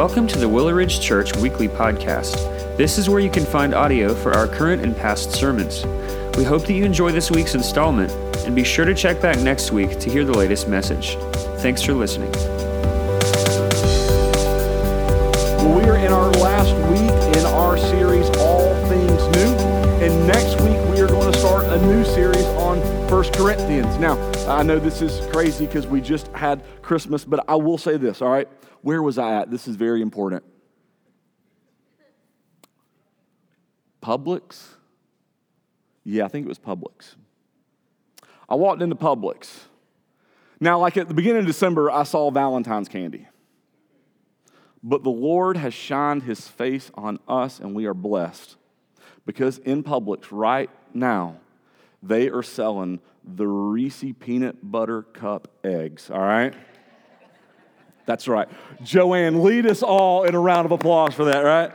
Welcome to the Willow Ridge Church Weekly Podcast. This is where you can find audio for our current and past sermons. We hope that you enjoy this week's installment, and be sure to check back next week to hear the latest message. Thanks for listening. Well, we are in our last week in our series, All Things New. And next week, we are going to start a new series on First Corinthians. Now, I know this is crazy because we just had Christmas, but I will say this, all right? Where was I at? This is very important. Publix? Yeah, I think it was Publix. I walked into Publix. Now, like at the beginning of December, I saw Valentine's candy. But the Lord has shined his face on us, and we are blessed. Because in Publix right now, they are selling the Reese peanut butter cup eggs, all right? That's right. Joanne, lead us all in a round of applause for that, right?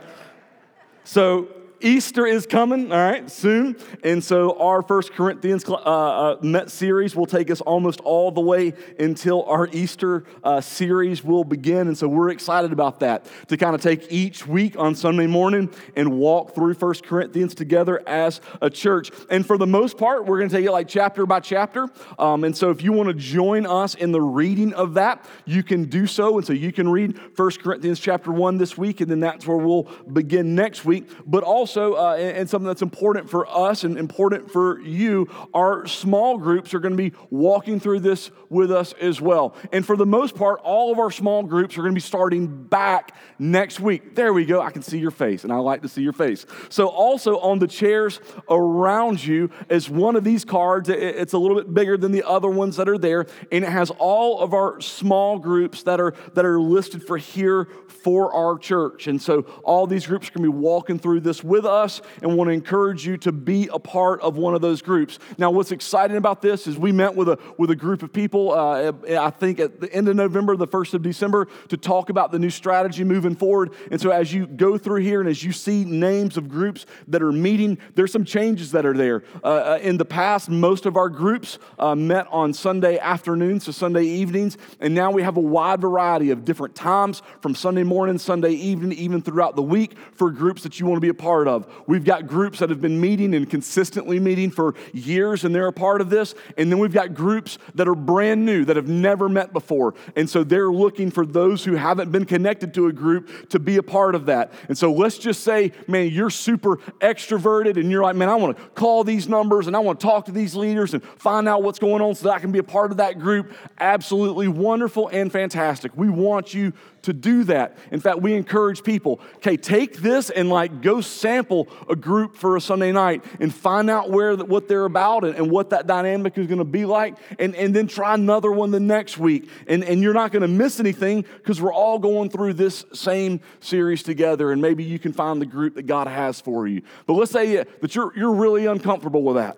So, Easter is coming, all right, soon. And so our First Corinthians uh, uh, Met series will take us almost all the way until our Easter uh, series will begin. And so we're excited about that to kind of take each week on Sunday morning and walk through First Corinthians together as a church. And for the most part, we're going to take it like chapter by chapter. Um, and so if you want to join us in the reading of that, you can do so. And so you can read First Corinthians chapter 1 this week, and then that's where we'll begin next week. But also, also, uh, and, something that's important for us and important for you, our small groups are going to be walking through this with us as well. And for the most part, all of our small groups are going to be starting back next week. There we go. I can see your face, and I like to see your face. So, also on the chairs around you is one of these cards. It's a little bit bigger than the other ones that are there, and it has all of our small groups that are that are listed for here for our church. And so, all these groups are going to be walking through this with with us and want to encourage you to be a part of one of those groups. Now, what's exciting about this is we met with a, with a group of people, uh, I think at the end of November, the 1st of December, to talk about the new strategy moving forward. And so, as you go through here and as you see names of groups that are meeting, there's some changes that are there. Uh, uh in the past, most of our groups uh, met on Sunday afternoons, so Sunday evenings, and now we have a wide variety of different times from Sunday morning, Sunday evening, even throughout the week for groups that you want to be a part part of. We've got groups that have been meeting and consistently meeting for years, and they're a part of this. And then we've got groups that are brand new, that have never met before. And so they're looking for those who haven't been connected to a group to be a part of that. And so let's just say, man, you're super extroverted, and you're like, man, I want to call these numbers and I want to talk to these leaders and find out what's going on so that I can be a part of that group. Absolutely wonderful and fantastic. We want you to do that. In fact, we encourage people, okay, take this and like go sample a group for a Sunday night and find out where what they're about and, and what that dynamic is going to be like, and, and then try another one the next week. And, and you're not going to miss anything because we're all going through this same series together, and maybe you can find the group that God has for you. But let's say that you're, you're really uncomfortable with that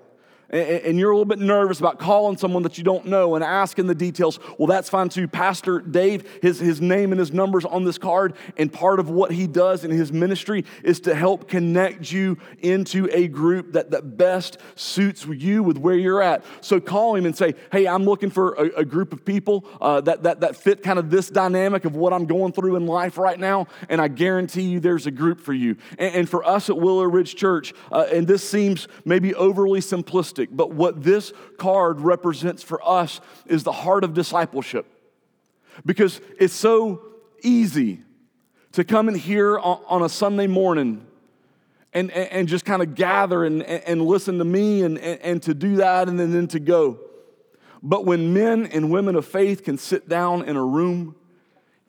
and you're a little bit nervous about calling someone that you don't know and asking the details, well, that's fine too. Pastor Dave, his, his name and his numbers on this card, and part of what he does in his ministry is to help connect you into a group that, that best suits you with where you're at. So call him and say, hey, I'm looking for a, a group of people uh, that, that, that fit kind of this dynamic of what I'm going through in life right now, and I guarantee you there's a group for you. And, and for us at Willow Ridge Church, uh, and this seems maybe overly simplistic, but what this card represents for us is the heart of discipleship. Because it's so easy to come in here on, a Sunday morning and, and, just kind of gather and, and listen to me and, and to do that and then, then to go. But when men and women of faith can sit down in a room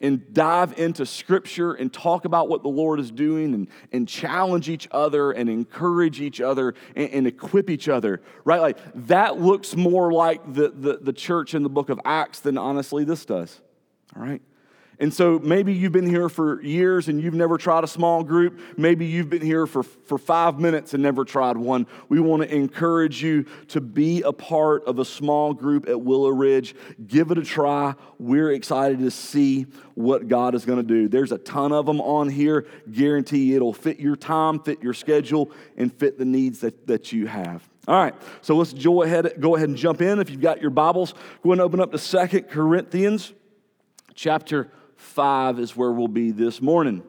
and dive into scripture and talk about what the Lord is doing and, and challenge each other and encourage each other and, and equip each other, right? Like that looks more like the, the, the church in the book of Acts than honestly this does, all right? And so maybe you've been here for years and you've never tried a small group. Maybe you've been here for, for five minutes and never tried one. We want to encourage you to be a part of a small group at Willow Ridge. Give it a try. We're excited to see what God is going to do. There's a ton of them on here. Guarantee it'll fit your time, fit your schedule, and fit the needs that, that you have. All right, so let's go ahead, go ahead and jump in. If you've got your Bibles, go and open up to Second Corinthians chapter 5 is where we'll be this morning.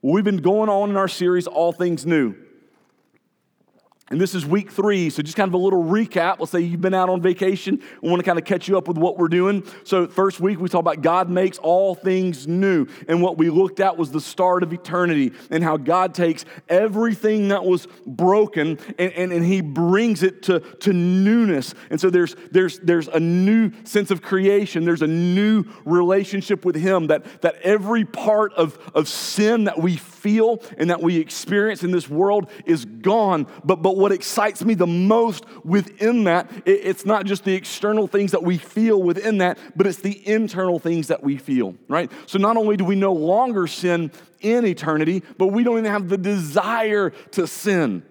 We've been going on in our series, All Things New. And this is week three, so just kind of a little recap. Let's say you've been out on vacation. We want to kind of catch you up with what we're doing. So, first week, we talked about God makes all things new. And what we looked at was the start of eternity and how God takes everything that was broken and, and, and He brings it to, to newness. And so, there's, there's, there's a new sense of creation, there's a new relationship with Him, that, that every part of, of sin that we feel and that we experience in this world is gone. But, but what excites me the most within that, it, it's not just the external things that we feel within that, but it's the internal things that we feel, right? So not only do we no longer sin in eternity, but we don't even have the desire to sin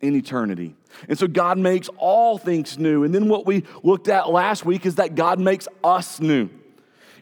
in eternity. And so God makes all things new. And then what we looked at last week is that God makes us new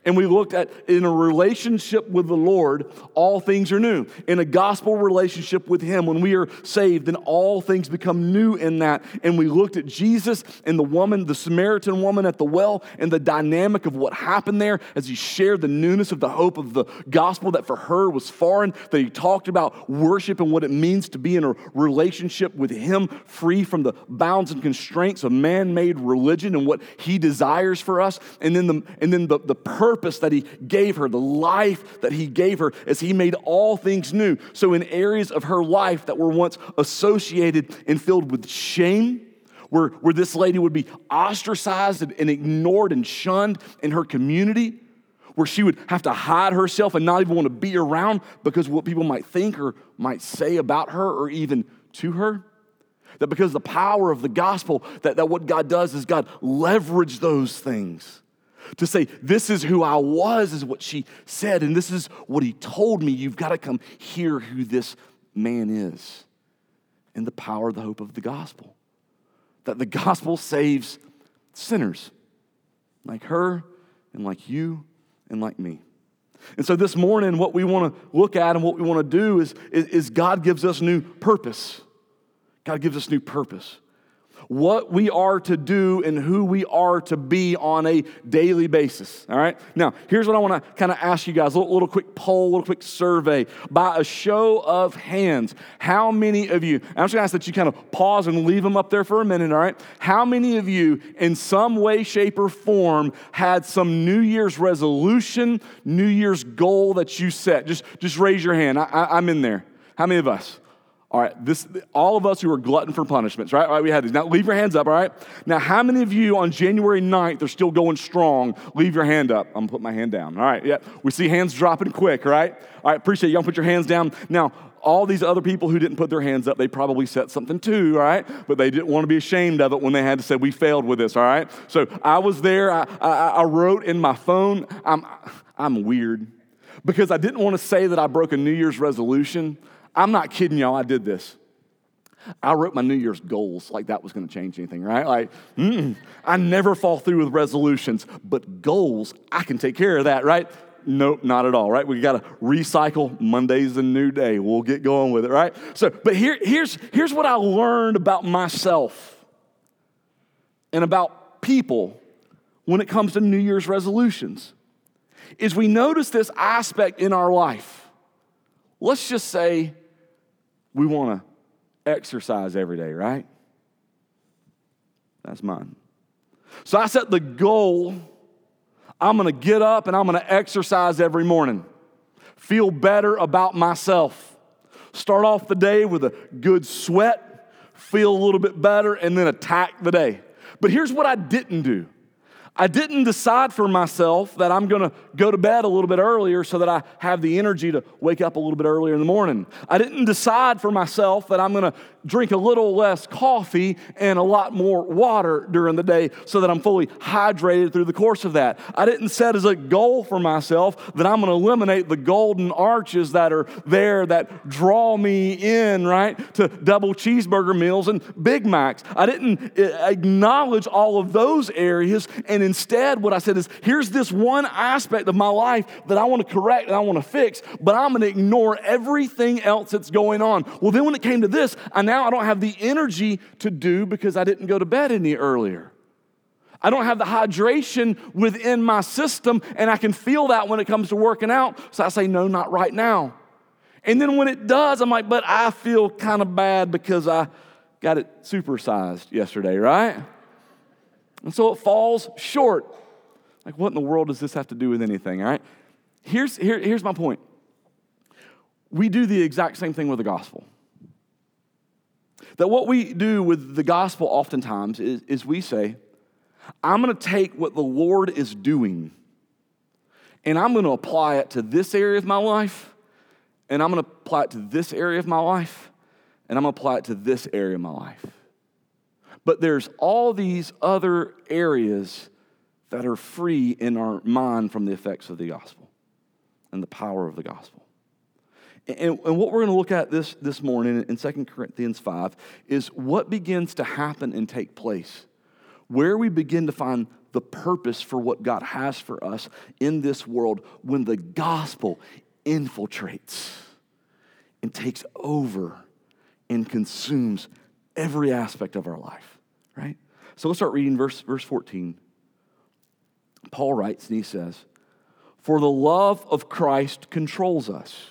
and we looked at in a relationship with the Lord, all things are new. In a gospel relationship with Him, when we are saved, then all things become new in that. And we looked at Jesus and the woman, the Samaritan woman at the well, and the dynamic of what happened there as He shared the newness of the hope of the gospel that for her was foreign, that He talked about worship and what it means to be in a relationship with Him, free from the bounds and constraints of man made religion and what He desires for us. And then the, and then the, the purpose purpose that He gave her, the life that He gave her, as He made all things new. So, in areas of her life that were once associated and filled with shame, where, where this lady would be ostracized and, ignored and shunned in her community, where she would have to hide herself and not even want to be around because what people might think or might say about her or even to her. That because the power of the gospel, that, that what God does is God leverage those things to say, This is who I was, is what she said, and this is what he told me. You've got to come hear who this man is. And the power the hope of the gospel. That the gospel saves sinners like her and like you and like me. And so this morning, what we want to look at and what we want to do is, is, is God gives us new purpose. God gives us new purpose what we are to do and who we are to be on a daily basis. All right? Now, here's what I want to kind of ask you guys a little, little, quick poll, a little quick survey. By a show of hands, how many of you, I'm just going to ask that you kind of pause and leave them up there for a minute, all right? How many of you, in some way, shape, or form, had some New Year's resolution, New Year's goal that you set? Just, just raise your hand. I, I, I'm in there. How many of us? All right, this all of us who are glutton for punishments, right? All right, we had these. Now leave your hands up, all right? Now, how many of you on January 9th are still going strong? Leave your hand up. I'm gonna put my hand down. All right, yeah. We see hands dropping quick, right? All right, appreciate you. Y'all put your hands down. Now, all these other people who didn't put their hands up, they probably said something too, all right? But they didn't want to be ashamed of it when they had to say, We failed with this, all right? So I was there. I, I, I wrote in my phone, I'm, I'm weird because I didn't want to say that I broke a New Year's resolution. I'm not kidding y'all, I did this. I wrote my New Year's goals like that was going to change anything, right? Like, I never fall through with resolutions, but goals, I can take care of that, right? Nope, not at all, right? We got to recycle. Monday's a new day. We'll get going with it, right? So, but here, here's, here's what I learned about myself and about people when it comes to New Year's resolutions is we notice this aspect in our life. Let's just say we want to exercise every day, right? That's mine. So I set the goal I'm going to get up and I'm going to exercise every morning. Feel better about myself. Start off the day with a good sweat, feel a little bit better, and then attack the day. But here's what I didn't do I didn't decide for myself that I'm going to go to bed a little bit earlier so that I have the energy to wake up a little bit earlier in the morning. I didn't decide for myself that I'm going to drink a little less coffee and a lot more water during the day so that I'm fully hydrated through the course of that. I didn't set as a goal for myself that I'm going to eliminate the golden arches that are there that draw me in, right, to double cheeseburger meals and Big Macs. I didn't eh, acknowledge all of those areas and instead, what I said is, here's this one aspect of my life that I want to correct and I want to fix, but I'm going to ignore everything else that's going on. Well, then when it came to this, I now I don't have the energy to do because I didn't go to bed any earlier. I don't have the hydration within my system, and I can feel that when it comes to working out. So I say, no, not right now. And then when it does, I'm like, but I feel kind of bad because I got it supersized yesterday, right? And so it falls short. Like, what in the world does this have to do with anything, all right? Here's, here, here's my point we do the exact same thing with the gospel. That what we do with the gospel oftentimes is, is we say, I'm going to take what the Lord is doing and I'm going to apply it to this area of my life, and I'm going to apply it to this area of my life, and I'm going to apply it to this area of my life. But there's all these other areas that are free in our mind from the effects of the gospel and the power of the gospel. And, and what we're going to look at this, this morning in 2 Corinthians 5 is what begins to happen and take place where we begin to find the purpose for what God has for us in this world when the gospel infiltrates and takes over and consumes every aspect of our life, right? So let's start reading verse, verse 14. Paul writes and he says, For the love of Christ controls us,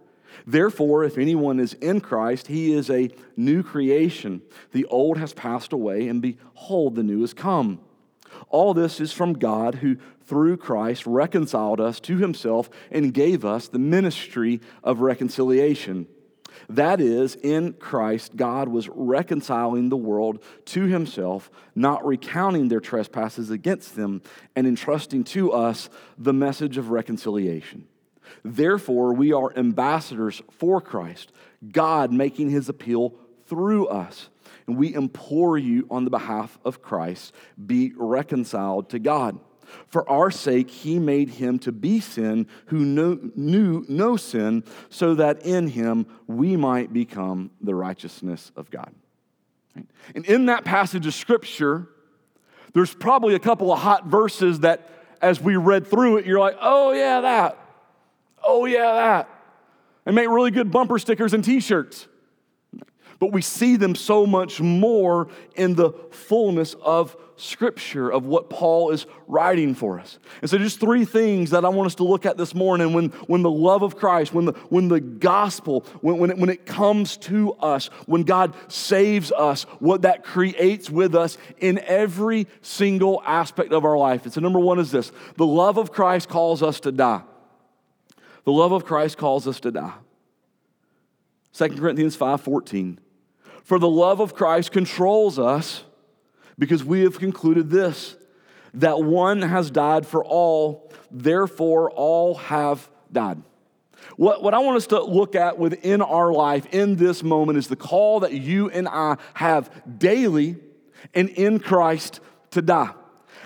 Therefore, if anyone is in Christ, he is a new creation. The old has passed away, and behold, the new has come. All this is from God, who through Christ reconciled us to himself and gave us the ministry of reconciliation. That is, in Christ, God was reconciling the world to himself, not recounting their trespasses against them, and entrusting to us the message of reconciliation. Therefore, we are ambassadors for Christ, God making his appeal through us. And we implore you on the behalf of Christ, be reconciled to God. For our sake, he made him to be sin who knew, no sin, so that in him we might become the righteousness of God. And in that passage of scripture, there's probably a couple of hot verses that as we read through it, you're like, oh, yeah, that. Oh, yeah, that. And make really good bumper stickers and t shirts. But we see them so much more in the fullness of Scripture, of what Paul is writing for us. And so, just three things that I want us to look at this morning when, when the love of Christ, when the, when the gospel, when, when, it, when it comes to us, when God saves us, what that creates with us in every single aspect of our life. And so, number one is this the love of Christ calls us to die. The love of Christ calls us to die. 2 Corinthians 5:14. For the love of Christ controls us because we have concluded this that one has died for all, therefore all have died. What, what I want us to look at within our life in this moment is the call that you and I have daily and in Christ to die.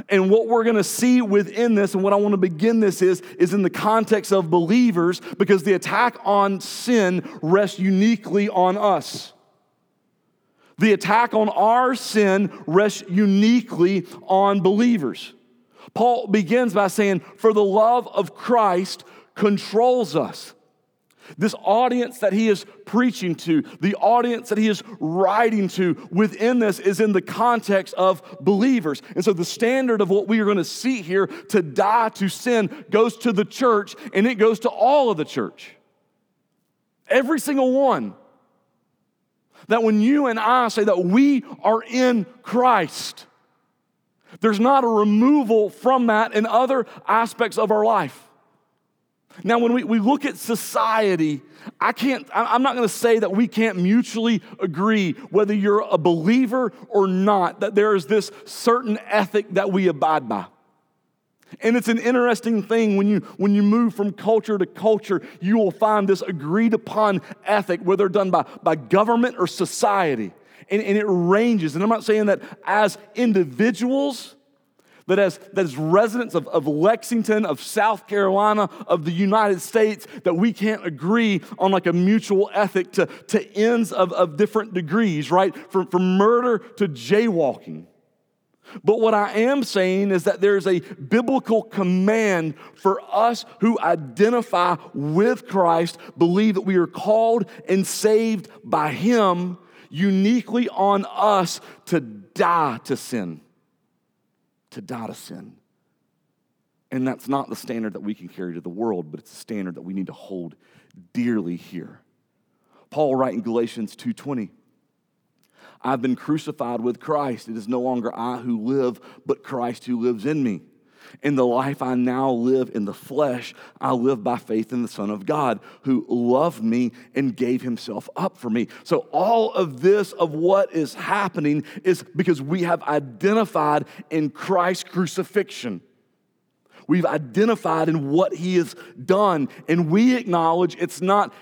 And what we're going to see within this, and what I want to begin this is, is in the context of believers, because the attack on sin rests uniquely on us. The attack on our sin rests uniquely on believers. Paul begins by saying, For the love of Christ controls us. This audience that he is preaching to, the audience that he is writing to within this is in the context of believers. And so the standard of what we are going to see here to die to sin goes to the church and it goes to all of the church. Every single one. That when you and I say that we are in Christ, there's not a removal from that in other aspects of our life. Now, when we, we look at society, I can't, I'm not going to say that we can't mutually agree whether you're a believer or not, that there is this certain ethic that we abide by. And it's an interesting thing when you, when you move from culture to culture, you will find this agreed upon ethic, whether done by, by government or society. And, and it ranges. And I'm not saying that as individuals, That as, that residents of, of Lexington, of South Carolina, of the United States, that we can't agree on like a mutual ethic to, to ends of, of different degrees, right? From, from murder to jaywalking. But what I am saying is that there's a biblical command for us who identify with Christ, believe that we are called and saved by Him, uniquely on us to die to sin to die to sin. And that's not the standard that we can carry to the world, but it's a standard that we need to hold dearly here. Paul writes in Galatians 2:20, I've been crucified with Christ. It is no longer I who live, but Christ who lives in me. In the life I now live in the flesh, I live by faith in the Son of God who loved me and gave himself up for me. So, all of this, of what is happening, is because we have identified in Christ's crucifixion. We've identified in what he has done, and we acknowledge it's not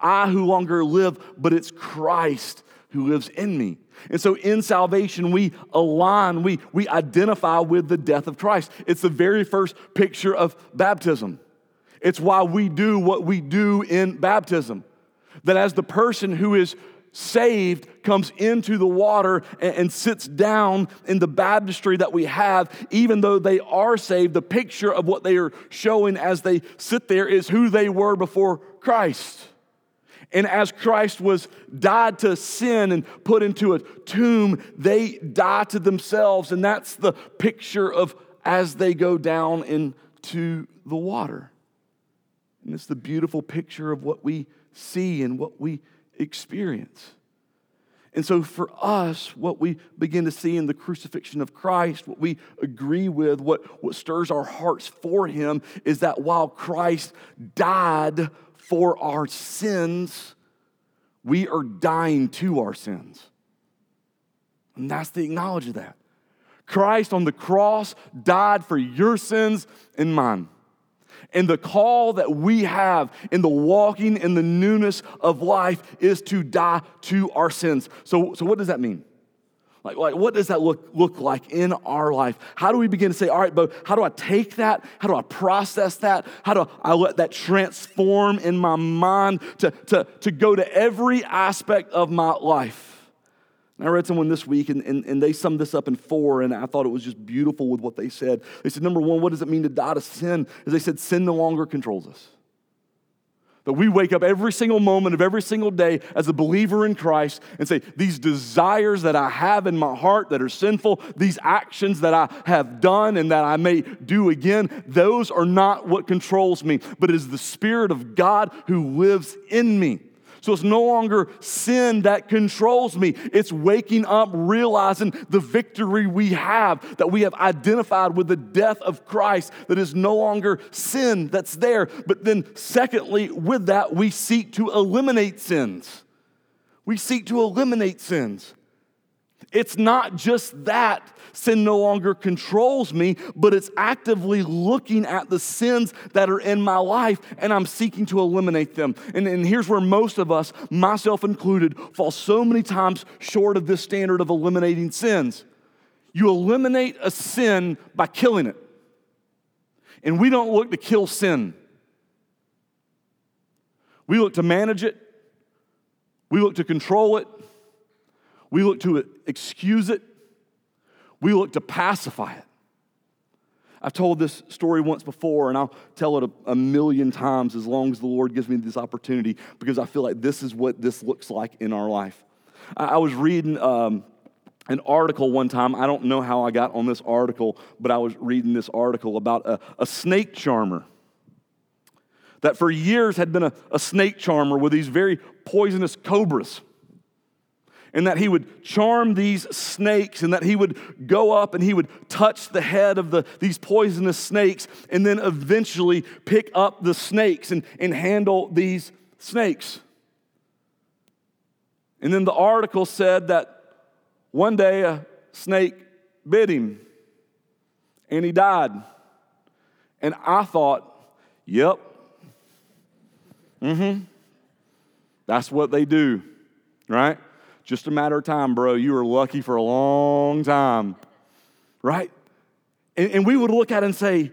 I who longer live, but it's Christ who lives in me. And so in salvation, we align, we, we identify with the death of Christ. It's the very first picture of baptism. It's why we do what we do in baptism. That as the person who is saved comes into the water and, and, sits down in the baptistry that we have, even though they are saved, the picture of what they are showing as they sit there is who they were before Christ. And as Christ was died to sin and put into a tomb, they die to themselves. And that's the picture of as they go down into the water. And it's the beautiful picture of what we see and what we experience. And so, for us, what we begin to see in the crucifixion of Christ, what we agree with, what, what stirs our hearts for Him, is that while Christ died for our sins, we are dying to our sins. And that's the acknowledge of that. Christ on the cross died for your sins and mine. And the call that we have in the walking in the newness of life is to die to our sins. So, so what does that mean? Like, like what does that look, look like in our life? How do we begin to say, all right, but how do I take that? How do I process that? How do I let that transform in my mind to, to, to go to every aspect of my life? I read someone this week and, and, and they summed this up in four, and I thought it was just beautiful with what they said. They said, number one, what does it mean to die to sin? As they said, sin no longer controls us. That we wake up every single moment of every single day as a believer in Christ and say, These desires that I have in my heart that are sinful, these actions that I have done and that I may do again, those are not what controls me, but it is the Spirit of God who lives in me. So it's no longer sin that controls me. It's waking up, realizing the victory we have, that we have identified with the death of Christ, that is no longer sin that's there. But then, secondly, with that, we seek to eliminate sins. We seek to eliminate sins. It's not just that sin no longer controls me, but it's actively looking at the sins that are in my life and I'm seeking to eliminate them. And, and here's where most of us, myself included, fall so many times short of this standard of eliminating sins. You eliminate a sin by killing it. And we don't look to kill sin, we look to manage it, we look to control it we look to excuse it, we look to pacify it. I've told this story once before, and I'll tell it a, a, million times as long as the Lord gives me this opportunity because I feel like this is what this looks like in our life. I, I was reading um, an article one time. I don't know how I got on this article, but I was reading this article about a, a snake charmer that for years had been a, a snake charmer with these very poisonous cobras and that he would charm these snakes and that he would go up and he would touch the head of the, these poisonous snakes and then eventually pick up the snakes and, and handle these snakes. And then the article said that one day a snake bit him and he died. And I thought, yep, mm hmm, that's what they do, right? Just a matter of time, bro. You were lucky for a long time, right? And, and we would look at it and say,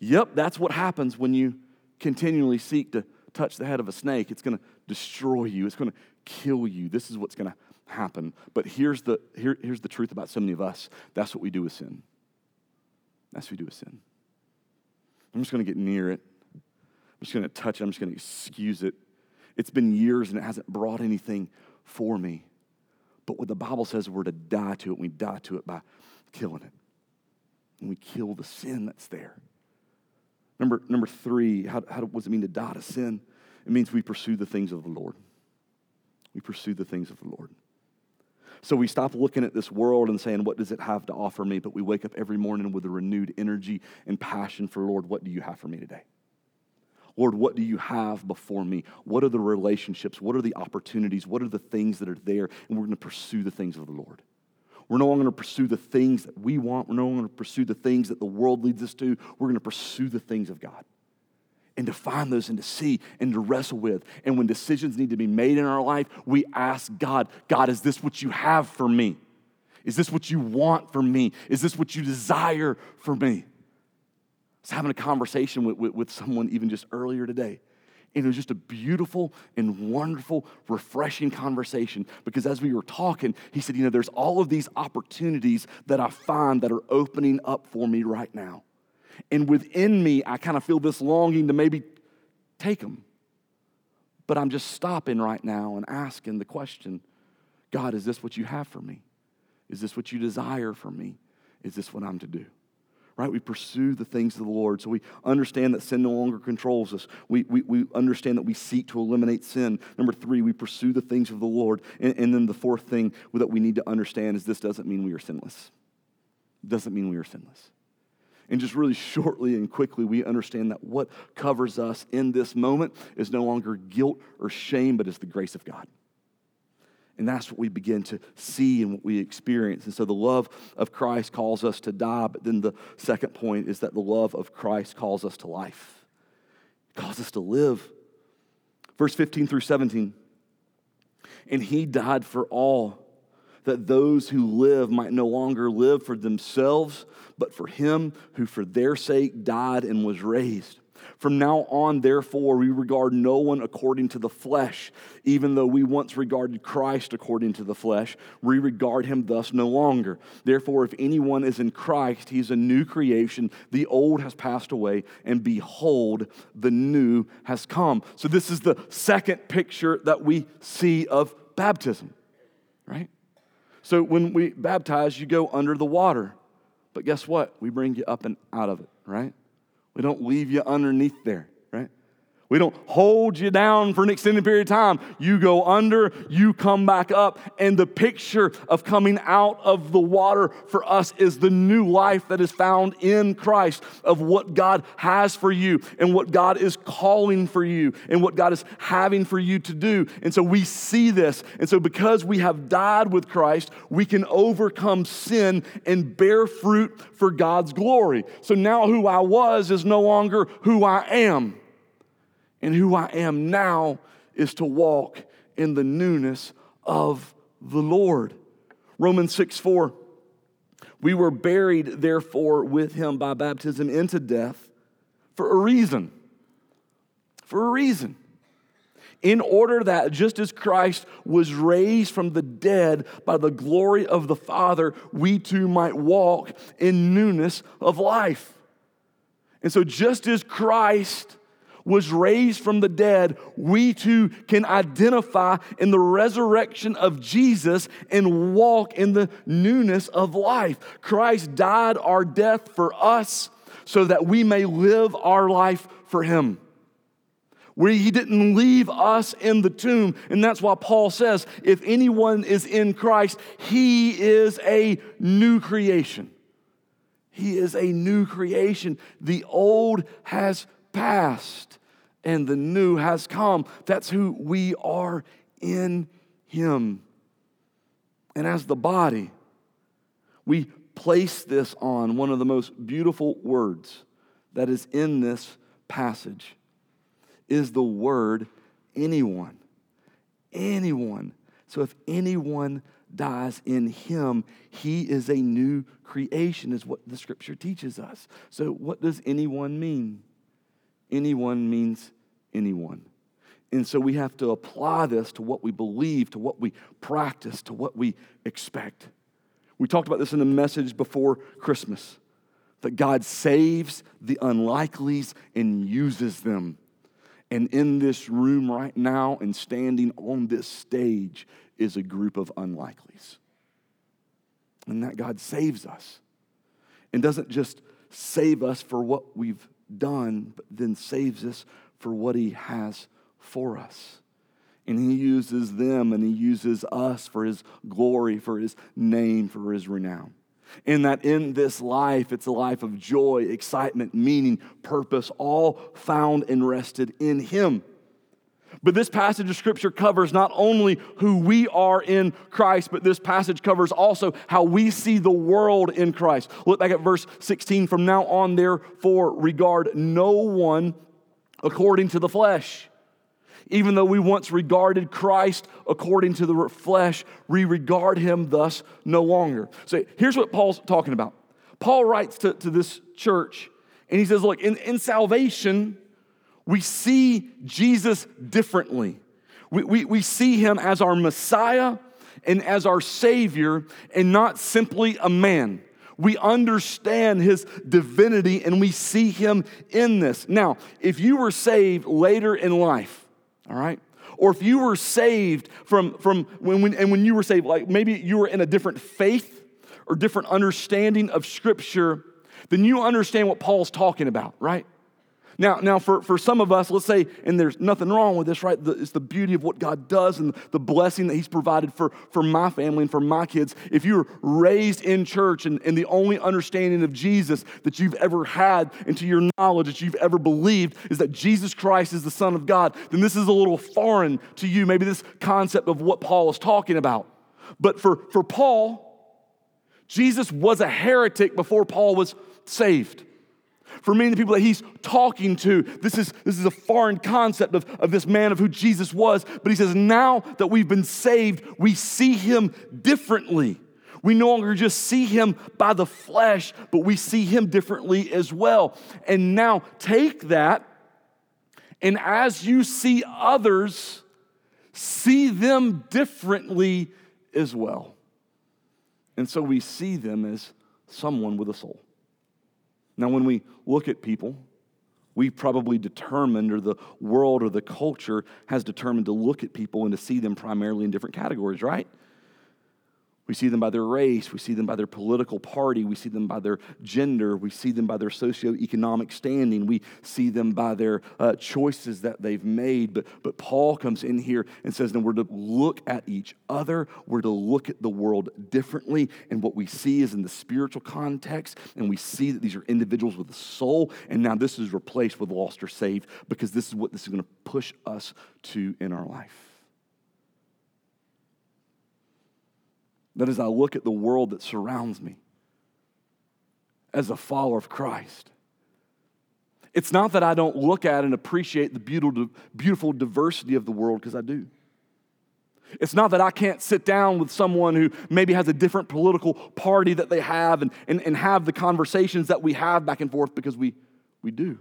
yep, that's what happens when you continually seek to touch the head of a snake. It's going to destroy you, it's going to kill you. This is what's going to happen. But here's the, here, here's the truth about so many of us that's what we do with sin. That's what we do with sin. I'm just going to get near it. I'm just going to touch it. I'm just going to excuse it. It's been years and it hasn't brought anything for me. But what the Bible says, we're to die to it. We die to it by killing it. And we kill the sin that's there. Number, number three, how, how, what does it mean to die to sin? It means we pursue the things of the Lord. We pursue the things of the Lord. So we stop looking at this world and saying, What does it have to offer me? But we wake up every morning with a renewed energy and passion for, Lord, what do you have for me today? Lord, what do you have before me? What are the relationships? What are the opportunities? What are the things that are there? And we're going to pursue the things of the Lord. We're no longer going to pursue the things that we want. We're no longer going to pursue the things that the world leads us to. We're going to pursue the things of God and to find those and to see and to wrestle with. And when decisions need to be made in our life, we ask God, God, is this what you have for me? Is this what you want for me? Is this what you desire for me? Was having a conversation with, with, with someone even just earlier today. And it was just a beautiful and wonderful, refreshing conversation because as we were talking, he said, You know, there's all of these opportunities that I find that are opening up for me right now. And within me, I kind of feel this longing to maybe take them. But I'm just stopping right now and asking the question God, is this what you have for me? Is this what you desire for me? Is this what I'm to do? Right? We pursue the things of the Lord. So we understand that sin no longer controls us. We, we, we understand that we seek to eliminate sin. Number three, we pursue the things of the Lord. And, and then the fourth thing that we need to understand is this doesn't mean we are sinless. It doesn't mean we are sinless. And just really shortly and quickly, we understand that what covers us in this moment is no longer guilt or shame, but is the grace of God. And that's what we begin to see and what we experience. And so the love of Christ calls us to die. But then the second point is that the love of Christ calls us to life, it calls us to live. Verse 15 through 17. And he died for all, that those who live might no longer live for themselves, but for him who for their sake died and was raised. From now on, therefore, we regard no one according to the flesh, even though we once regarded Christ according to the flesh. We regard him thus no longer. Therefore, if anyone is in Christ, he's a new creation. The old has passed away, and behold, the new has come. So, this is the second picture that we see of baptism, right? So, when we baptize, you go under the water. But guess what? We bring you up and out of it, right? We don't leave you underneath there. We don't hold you down for an extended period of time. You go under, you come back up. And the picture of coming out of the water for us is the new life that is found in Christ, of what God has for you and what God is calling for you and what God is having for you to do. And so we see this. And so because we have died with Christ, we can overcome sin and bear fruit for God's glory. So now who I was is no longer who I am. And who I am now is to walk in the newness of the Lord. Romans 6 4. We were buried, therefore, with him by baptism into death for a reason. For a reason. In order that just as Christ was raised from the dead by the glory of the Father, we too might walk in newness of life. And so, just as Christ was raised from the dead, we too can identify in the resurrection of Jesus and walk in the newness of life. Christ died our death for us so that we may live our life for Him. Where he didn't leave us in the tomb. And that's why Paul says if anyone is in Christ, he is a new creation. He is a new creation. The old has passed and the new has come. That's who we are in Him. And as the body, we place this on one of the most beautiful words that is in this passage is the word anyone. Anyone. So if anyone dies in him, he is a new creation, is what the scripture teaches us. So, what does anyone mean? Anyone means anyone. And so we have to apply this to what we believe, to what we practice, to what we expect. We talked about this in the message before Christmas that God saves the unlikelies and uses them. And in this room right now and standing on this stage is a group of unlikelies. And that God saves us and doesn't just save us for what we've done, but then saves us for what He has for us. And He uses them and He uses us for His glory, for His name, for His renown. In that in this life, it's a life of joy, excitement, meaning, purpose, all found and rested in Him. But this passage of scripture covers not only who we are in Christ, but this passage covers also how we see the world in Christ. Look back at verse 16. From now on, therefore, regard no one according to the flesh. Even though we once regarded Christ according to the flesh, we regard him thus no longer. So here's what Paul's talking about. Paul writes to, to this church, and he says, Look, in, in salvation, we see Jesus differently. We, we, we see him as our Messiah and as our Savior, and not simply a man. We understand his divinity and we see him in this. Now, if you were saved later in life, all right, or if you were saved from, from when, when, and when you were saved, like maybe you were in a different faith or different understanding of Scripture, then you understand what Paul's talking about, right? Now, now for, for some of us, let's say, and there's nothing wrong with this, right? The, it's the beauty of what God does and the blessing that He's provided for, for my family and for my kids. If you're raised in church and, and the only understanding of Jesus that you've ever had, and to your knowledge that you've ever believed, is that Jesus Christ is the Son of God, then this is a little foreign to you, maybe this concept of what Paul is talking about. But for, for Paul, Jesus was a heretic before Paul was saved for many of the people that he's talking to, this is, this is a foreign concept of, of this man of who Jesus was. But he says, now that we've been saved, we see him differently. We no longer just see him by the flesh, but we see him differently as well. And now take that, and as you see others, see them differently as well. And so we see them as someone with a soul. Now, when we look at people, we probably determined, or the world or the culture has determined to look at people and to see them primarily in different categories, right? We see them by their race, we see them by their political party, we see them by their gender, we see them by their socioeconomic standing, we see them by their uh, choices that they've made. But, but Paul comes in here and says, "No, we're to look at each other, we're to look at the world differently. And what we see is in the spiritual context, and we see that these are individuals with a soul, and now this is replaced with lost or saved because this is what this is going to push us to in our life. That as I look at the world that surrounds me as a follower of Christ, it's not that I don't look at and appreciate the beautiful, beautiful diversity of the world, because I do. It's not that I can't sit down with someone who maybe has a different political party that they have and, and, and have the conversations that we have back and forth because we, we do.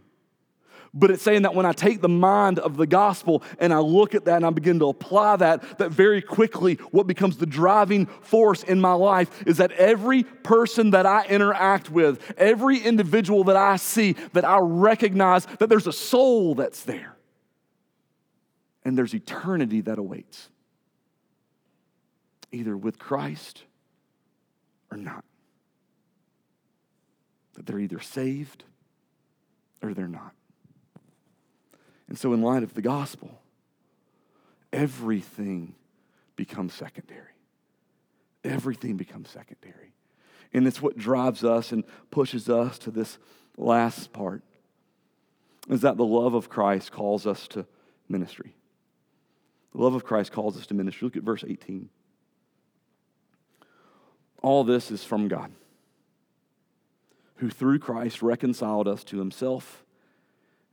But it's saying that when I take the mind of the gospel and I look at that and I begin to apply that, that very quickly what becomes the driving force in my life is that every person that I interact with, every individual that I see, that I recognize that there's a soul that's there. And there's eternity that awaits, either with Christ or not. That they're either saved or they're not. And so, in light of the gospel, everything becomes secondary. Everything becomes secondary. And it's what drives us and pushes us to this last part is that the love of Christ calls us to ministry. The love of Christ calls us to ministry. Look at verse 18. All this is from God, who through Christ reconciled us to himself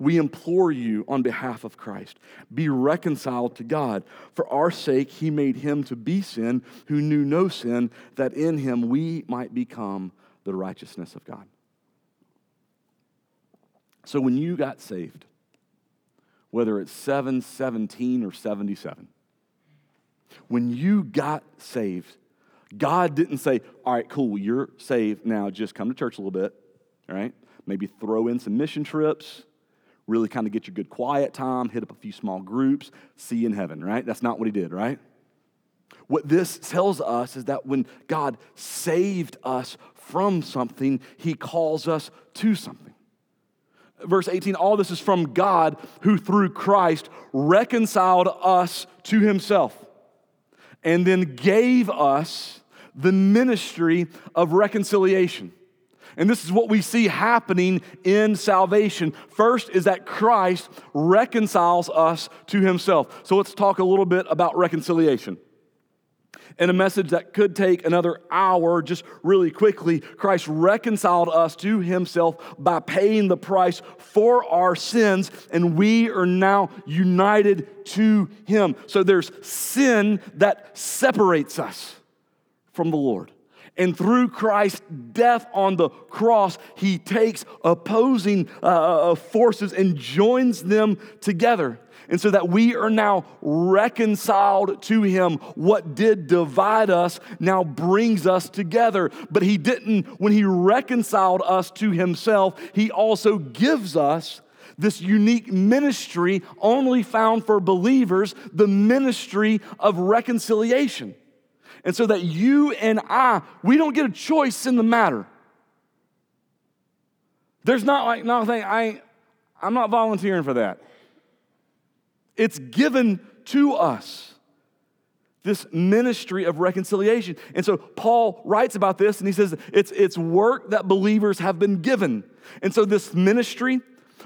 We implore you on behalf of Christ, be reconciled to God. For our sake, he made him to be sin who knew no sin, that in him we might become the righteousness of God. So when you got saved, whether it's 717 or 77, when you got saved, God didn't say, All right, cool, you're saved now, just come to church a little bit, all right? Maybe throw in some mission trips, really kind of get your good quiet time, hit up a few small groups, see in heaven, right? That's not what he did, right? What this tells us is that when God saved us from something, he calls us to something. Verse 18, all this is from God who through Christ reconciled us to himself and then gave us the ministry of reconciliation. And this is what we see happening in salvation. First is that Christ reconciles us to himself. So let's talk a little bit about reconciliation. In a message that could take another hour, just really quickly, Christ reconciled us to himself by paying the price for our sins, and we are now united to him. So there's sin that separates us from the Lord. And through Christ's death on the cross, he takes opposing uh, uh, forces and joins them together. And so that we are now reconciled to him. What did divide us now brings us together. But he didn't, when he reconciled us to himself, he also gives us this unique ministry only found for believers the ministry of reconciliation. And so that you and I, we don't get a choice in the matter. There's not like nothing, I, I'm not volunteering for that. It's given to us this ministry of reconciliation. And so Paul writes about this and he says it's, it's work that believers have been given. And so this ministry,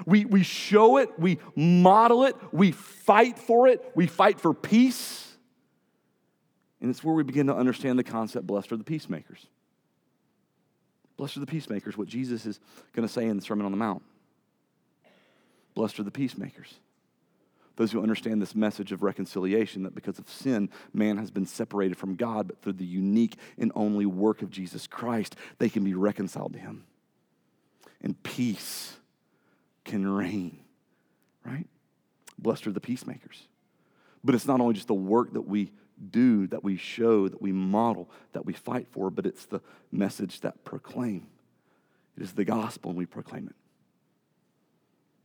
we, we show it, we model it, we fight for it, we fight for peace. And it's where we begin to understand the concept blessed are the peacemakers. Blessed are the peacemakers, what Jesus is going to say in the Sermon on the Mount. Blessed are the peacemakers. Those who understand this message of reconciliation that because of sin, man has been separated from God, but through the unique and only work of Jesus Christ, they can be reconciled to Him. And peace can reign, right? Blessed are the peacemakers. But it's not only just the work that we do, that we show, that we model, that we fight for, but it's the message that proclaim. It is the gospel and we proclaim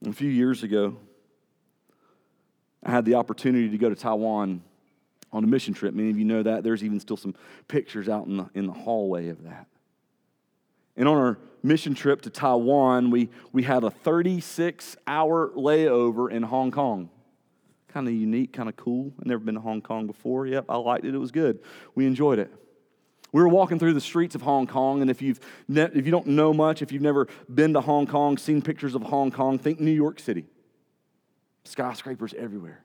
it. a few years ago, I had the opportunity to go to Taiwan on a mission trip. Many of you know that. There's even still some pictures out in the, in the hallway of that. And on our mission trip to Taiwan, we, we had a 36 hour layover in Hong Kong kind of unique, kind of cool. I've never been to Hong Kong before. Yep, I liked it. It was good. We enjoyed it. We were walking through the streets of Hong Kong, and if, you've ne- if you don't know much, if you've never been to Hong Kong, seen pictures of Hong Kong, think New York City. Skyscrapers everywhere,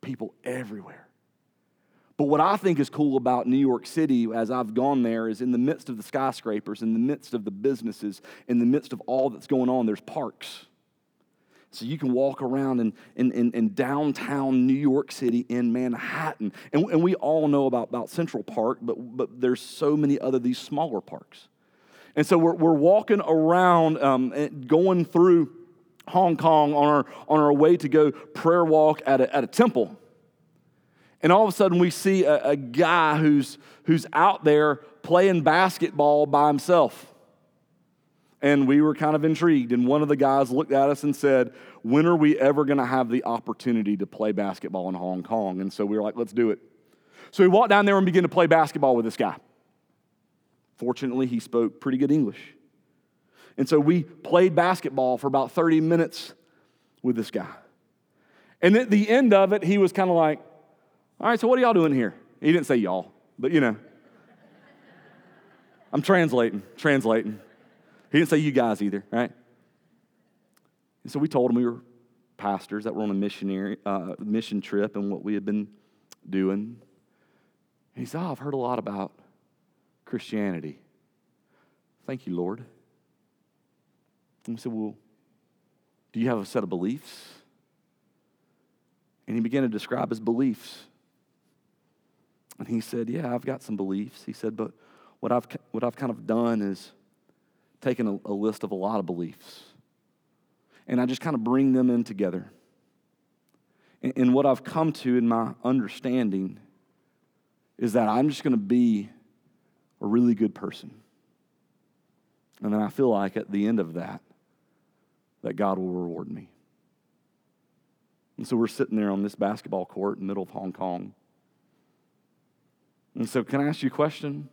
people everywhere. But what I think is cool about New York City as I've gone there is in the midst of the skyscrapers, in the midst of the businesses, in the midst of all that's going on, there's parks. So you can walk around in, in, in, in, downtown New York City in Manhattan. And, and we all know about, about Central Park, but, but there's so many other these smaller parks. And so we're, we're walking around, um, going through Hong Kong on our, on our way to go prayer walk at a, at a temple. And all of a sudden we see a, a guy who's, who's out there playing basketball by himself and we were kind of intrigued. And one of the guys looked at us and said, When are we ever going to have the opportunity to play basketball in Hong Kong? And so we were like, Let's do it. So we walked down there and began to play basketball with this guy. Fortunately, he spoke pretty good English. And so we played basketball for about 30 minutes with this guy. And at the end of it, he was kind of like, All right, so what are y'all doing here? He didn't say y'all, but you know. I'm translating, translating. He didn't say you guys either, right? And so we told him we were pastors that were on a missionary uh, mission trip and what we had been doing. And he said, oh, I've heard a lot about Christianity. Thank you, Lord. And we said, Well, do you have a set of beliefs? And he began to describe his beliefs. And he said, Yeah, I've got some beliefs. He said, But what I've, what I've kind of done is taken a, a list of a lot of beliefs. And I just kind of bring them in together. And, and what I've come to in my understanding is that I'm just going to be a really good person. And then I feel like at the end of that, that God will reward me. And so we're sitting there on this basketball court in the middle of Hong Kong. And so, can I ask you a question?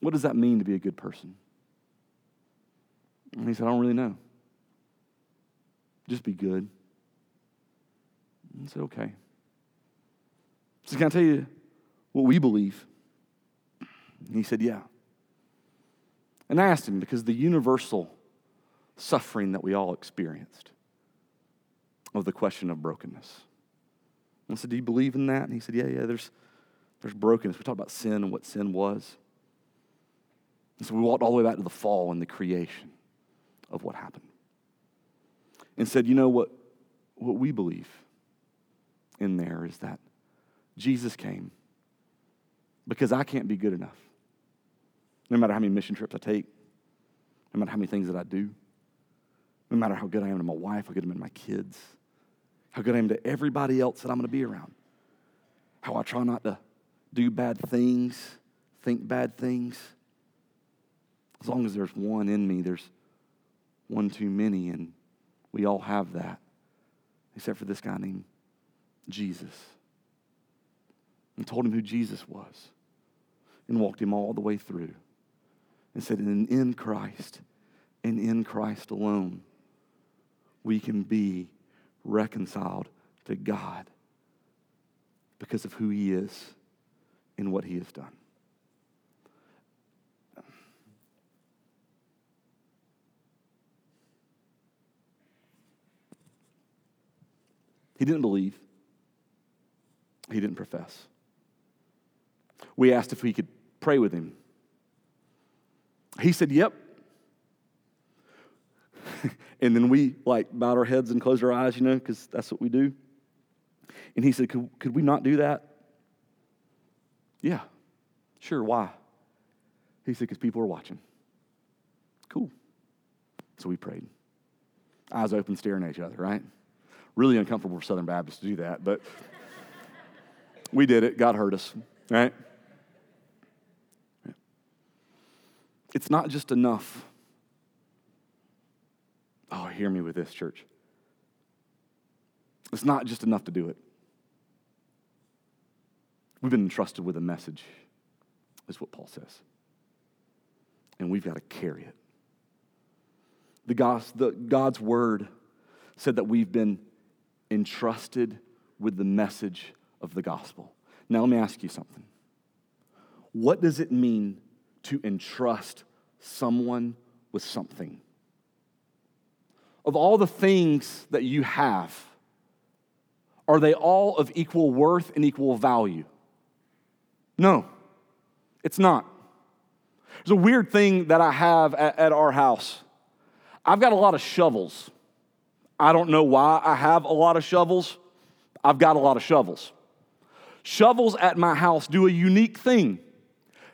What does that mean to be a good person? And he said, I don't really know. Just be good. And I said, okay. So, can I tell you what we believe? And he said, yeah. And I asked him because the universal suffering that we all experienced of the question of brokenness. I said, Do you believe in that? And he said, Yeah, yeah, there's, there's brokenness. We talked about sin and what sin was. And so we walked all the way back to the fall and the creation of what happened. And said, You know what, what we believe in there is that Jesus came because I can't be good enough. No matter how many mission trips I take, no matter how many things that I do, no matter how good I am to my wife, how good I am to my kids, how good I am to everybody else that I'm going to be around, how I try not to do bad things, think bad things. As long as there's one in me, there's one too many, and we all have that, except for this guy named Jesus. And told him who Jesus was and walked him all the way through and said, and in Christ and in Christ alone, we can be reconciled to God because of who He is and what He has done. He didn't believe. He didn't profess. We asked if we could pray with him. He said, Yep. and then we like bowed our heads and closed our eyes, you know, because that's what we do. And he said, could, could we not do that? Yeah, sure. Why? He said, because people are watching. Cool. So we prayed. Eyes open, staring at each other, right? Really uncomfortable for Southern Baptists to do that, but we did it. God heard us, right? It's not just enough. Oh, hear me with this, church. It's not just enough to do it. We've been entrusted with a message, is what Paul says. And we've got to carry it. The, God's, the God's word said that we've been entrusted with the message of the gospel. Now, let me ask you something. What does it mean to entrust someone with something. Of all the things that you have, are they all of equal worth and equal value? No, it's not. There's a weird thing that I have at, at, our house. I've got a lot of shovels. I don't know why I have a lot of shovels. I've got a lot of shovels. Shovels at my house do a unique thing.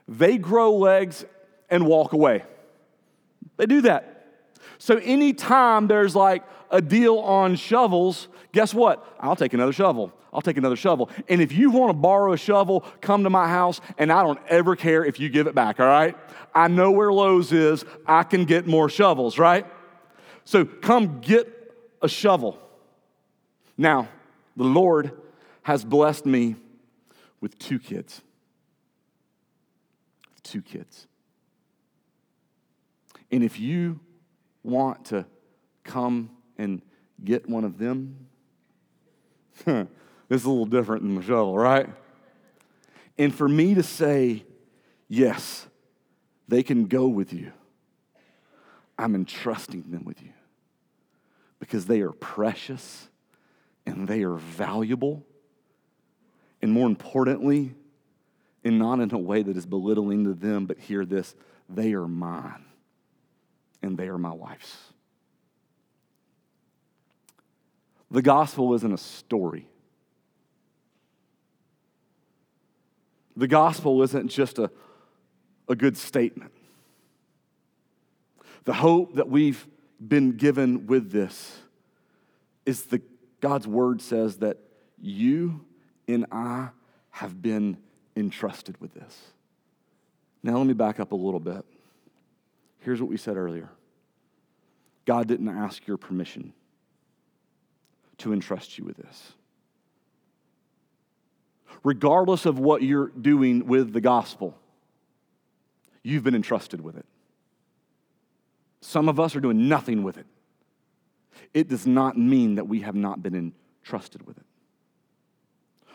They grow legs and walk away. They do that. So anytime there's like a deal on shovels, guess what? I'll take another shovel. I'll take another shovel. And if you want to borrow a shovel, come to my house, and I don't ever care if you give it back, all right? I know where Lowe's is. I can get more shovels, right? So come get a shovel. Now, the Lord has blessed me with two kids two kids. And if you want to come and get one of them, this is a little different than the shovel, right? And for me to say, yes, they can go with you I'm entrusting them with you because they are precious and they are valuable. And more importantly, and not in a way that is belittling to them, but hear this they are mine and they are my wife's. The gospel isn't a story. The gospel isn't just a, a good statement. The hope that we've been given with this is the God's word says that you and I have been entrusted with this. Now, let me back up a little bit. Here's what we said earlier God didn't ask your permission to entrust you with this. Regardless of what you're doing with the gospel, you've been entrusted with it. Some of us are doing nothing with it. It does not mean that we have not been entrusted with it.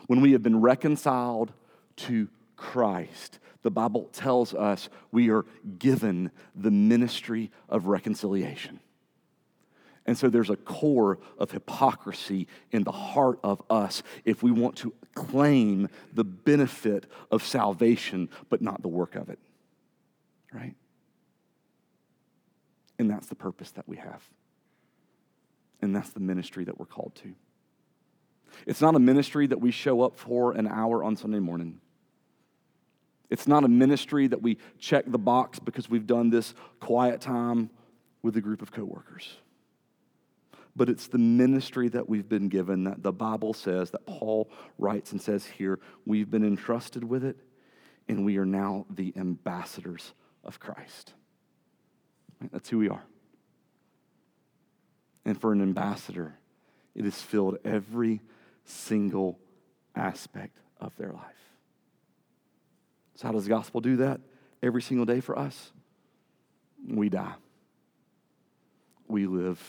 When we have been reconciled to Christ, the Bible tells us we are given the ministry of reconciliation. And so there's a core of hypocrisy in the heart of us if we want to claim the benefit of salvation, but not the work of it. Right? And that's the purpose that we have. And that's the ministry that we're called to. It's not a ministry that we show up for an hour on Sunday morning. It's not a ministry that we check the box because we've done this quiet time with a group of coworkers. But it's the ministry that we've been given that the Bible says, that Paul writes and says here, we've been entrusted with it, and we are now the ambassadors of Christ. That's who we are. And for an ambassador, it has filled every single aspect of their life. So, how does the gospel do that every single day for us? We die, we live,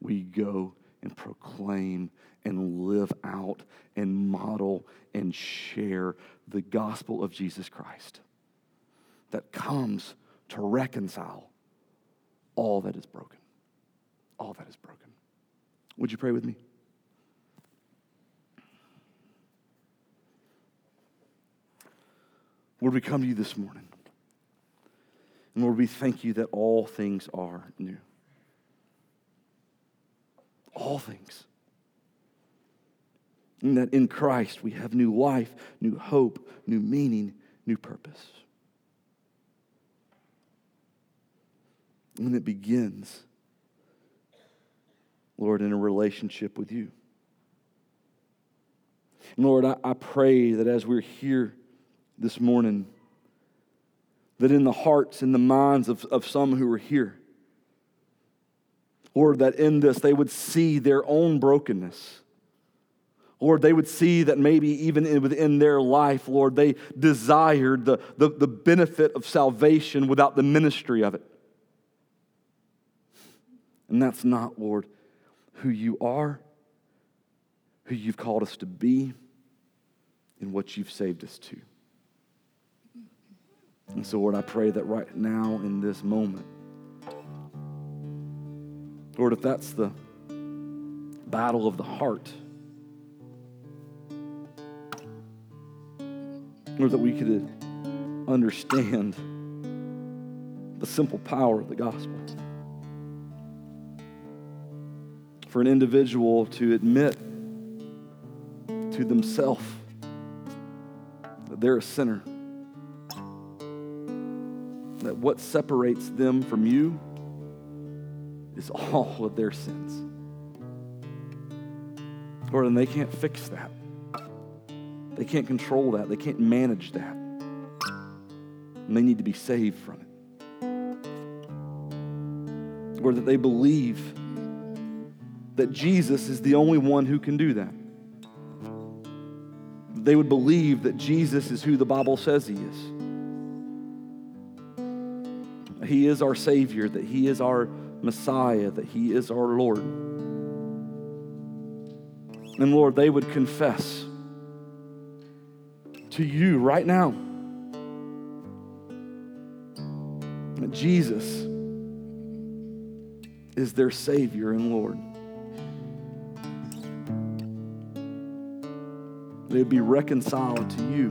we go and proclaim and live out and model and share the gospel of Jesus Christ that comes to reconcile all that is broken. All that is broken. Would you pray with me? Lord, we come to you this morning. And Lord, we thank you that all things are new. All things. And that in Christ we have new life, new hope, new meaning, new purpose. And it begins, Lord, in a relationship with you. And Lord, I, I pray that as we're here this morning, that in the hearts and the minds of, of some who are here, Lord, that in this they would see their own brokenness. Lord, they would see that maybe even within their life, Lord, they desired the, the, the benefit of salvation without the ministry of it. And that's not, Lord, who you are, who you've called us to be, and what you've saved us to. And so, Lord, I pray that right now in this moment, Lord, if that's the battle of the heart, Lord, that we could understand the simple power of the gospel. For an individual to admit to themselves that they're a sinner that what separates them from you is all of their sins. Lord, and they can't fix that. They can't control that. They can't manage that. And they need to be saved from it. Or that they believe that Jesus is the only one who can do that. They would believe that Jesus is who the Bible says he is. He is our Savior, that He is our Messiah, that He is our Lord. And Lord, they would confess to you right now that Jesus is their Savior and Lord. They would be reconciled to you.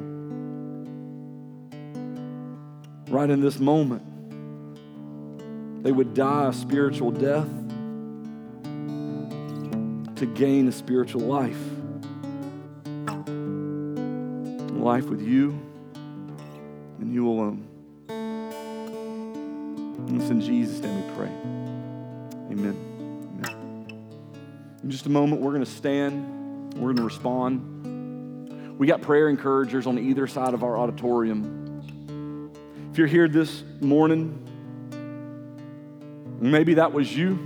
Right in this moment, they would die a spiritual death to gain a spiritual life. Life with you and you alone. And it's in Jesus' name we pray. Amen. Amen. In just a moment, we're going to stand. We're going to respond. We got prayer encouragers on either side of our auditorium. If you're here this morning, maybe that was you.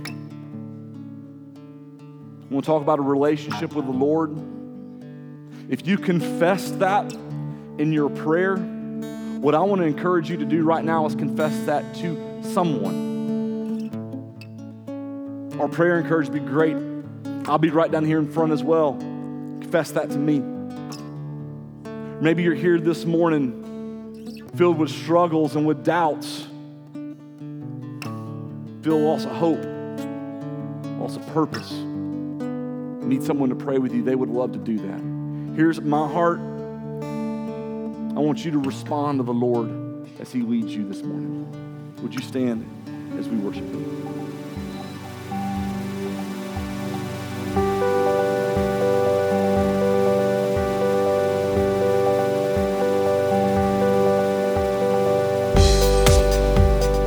We want to talk about a relationship with the Lord. If you confess that in your prayer, what I want to encourage you to do right now is confess that to someone. Our prayer encouragement would be great. I'll be right down here in front as well. Confess that to me. Maybe you're here this morning filled with struggles and with doubts, feel loss of hope, loss of purpose. You need someone to pray with you. They would love to do that. Here's my heart. I want you to respond to the Lord as He leads you this morning. Would you stand as we worship Him?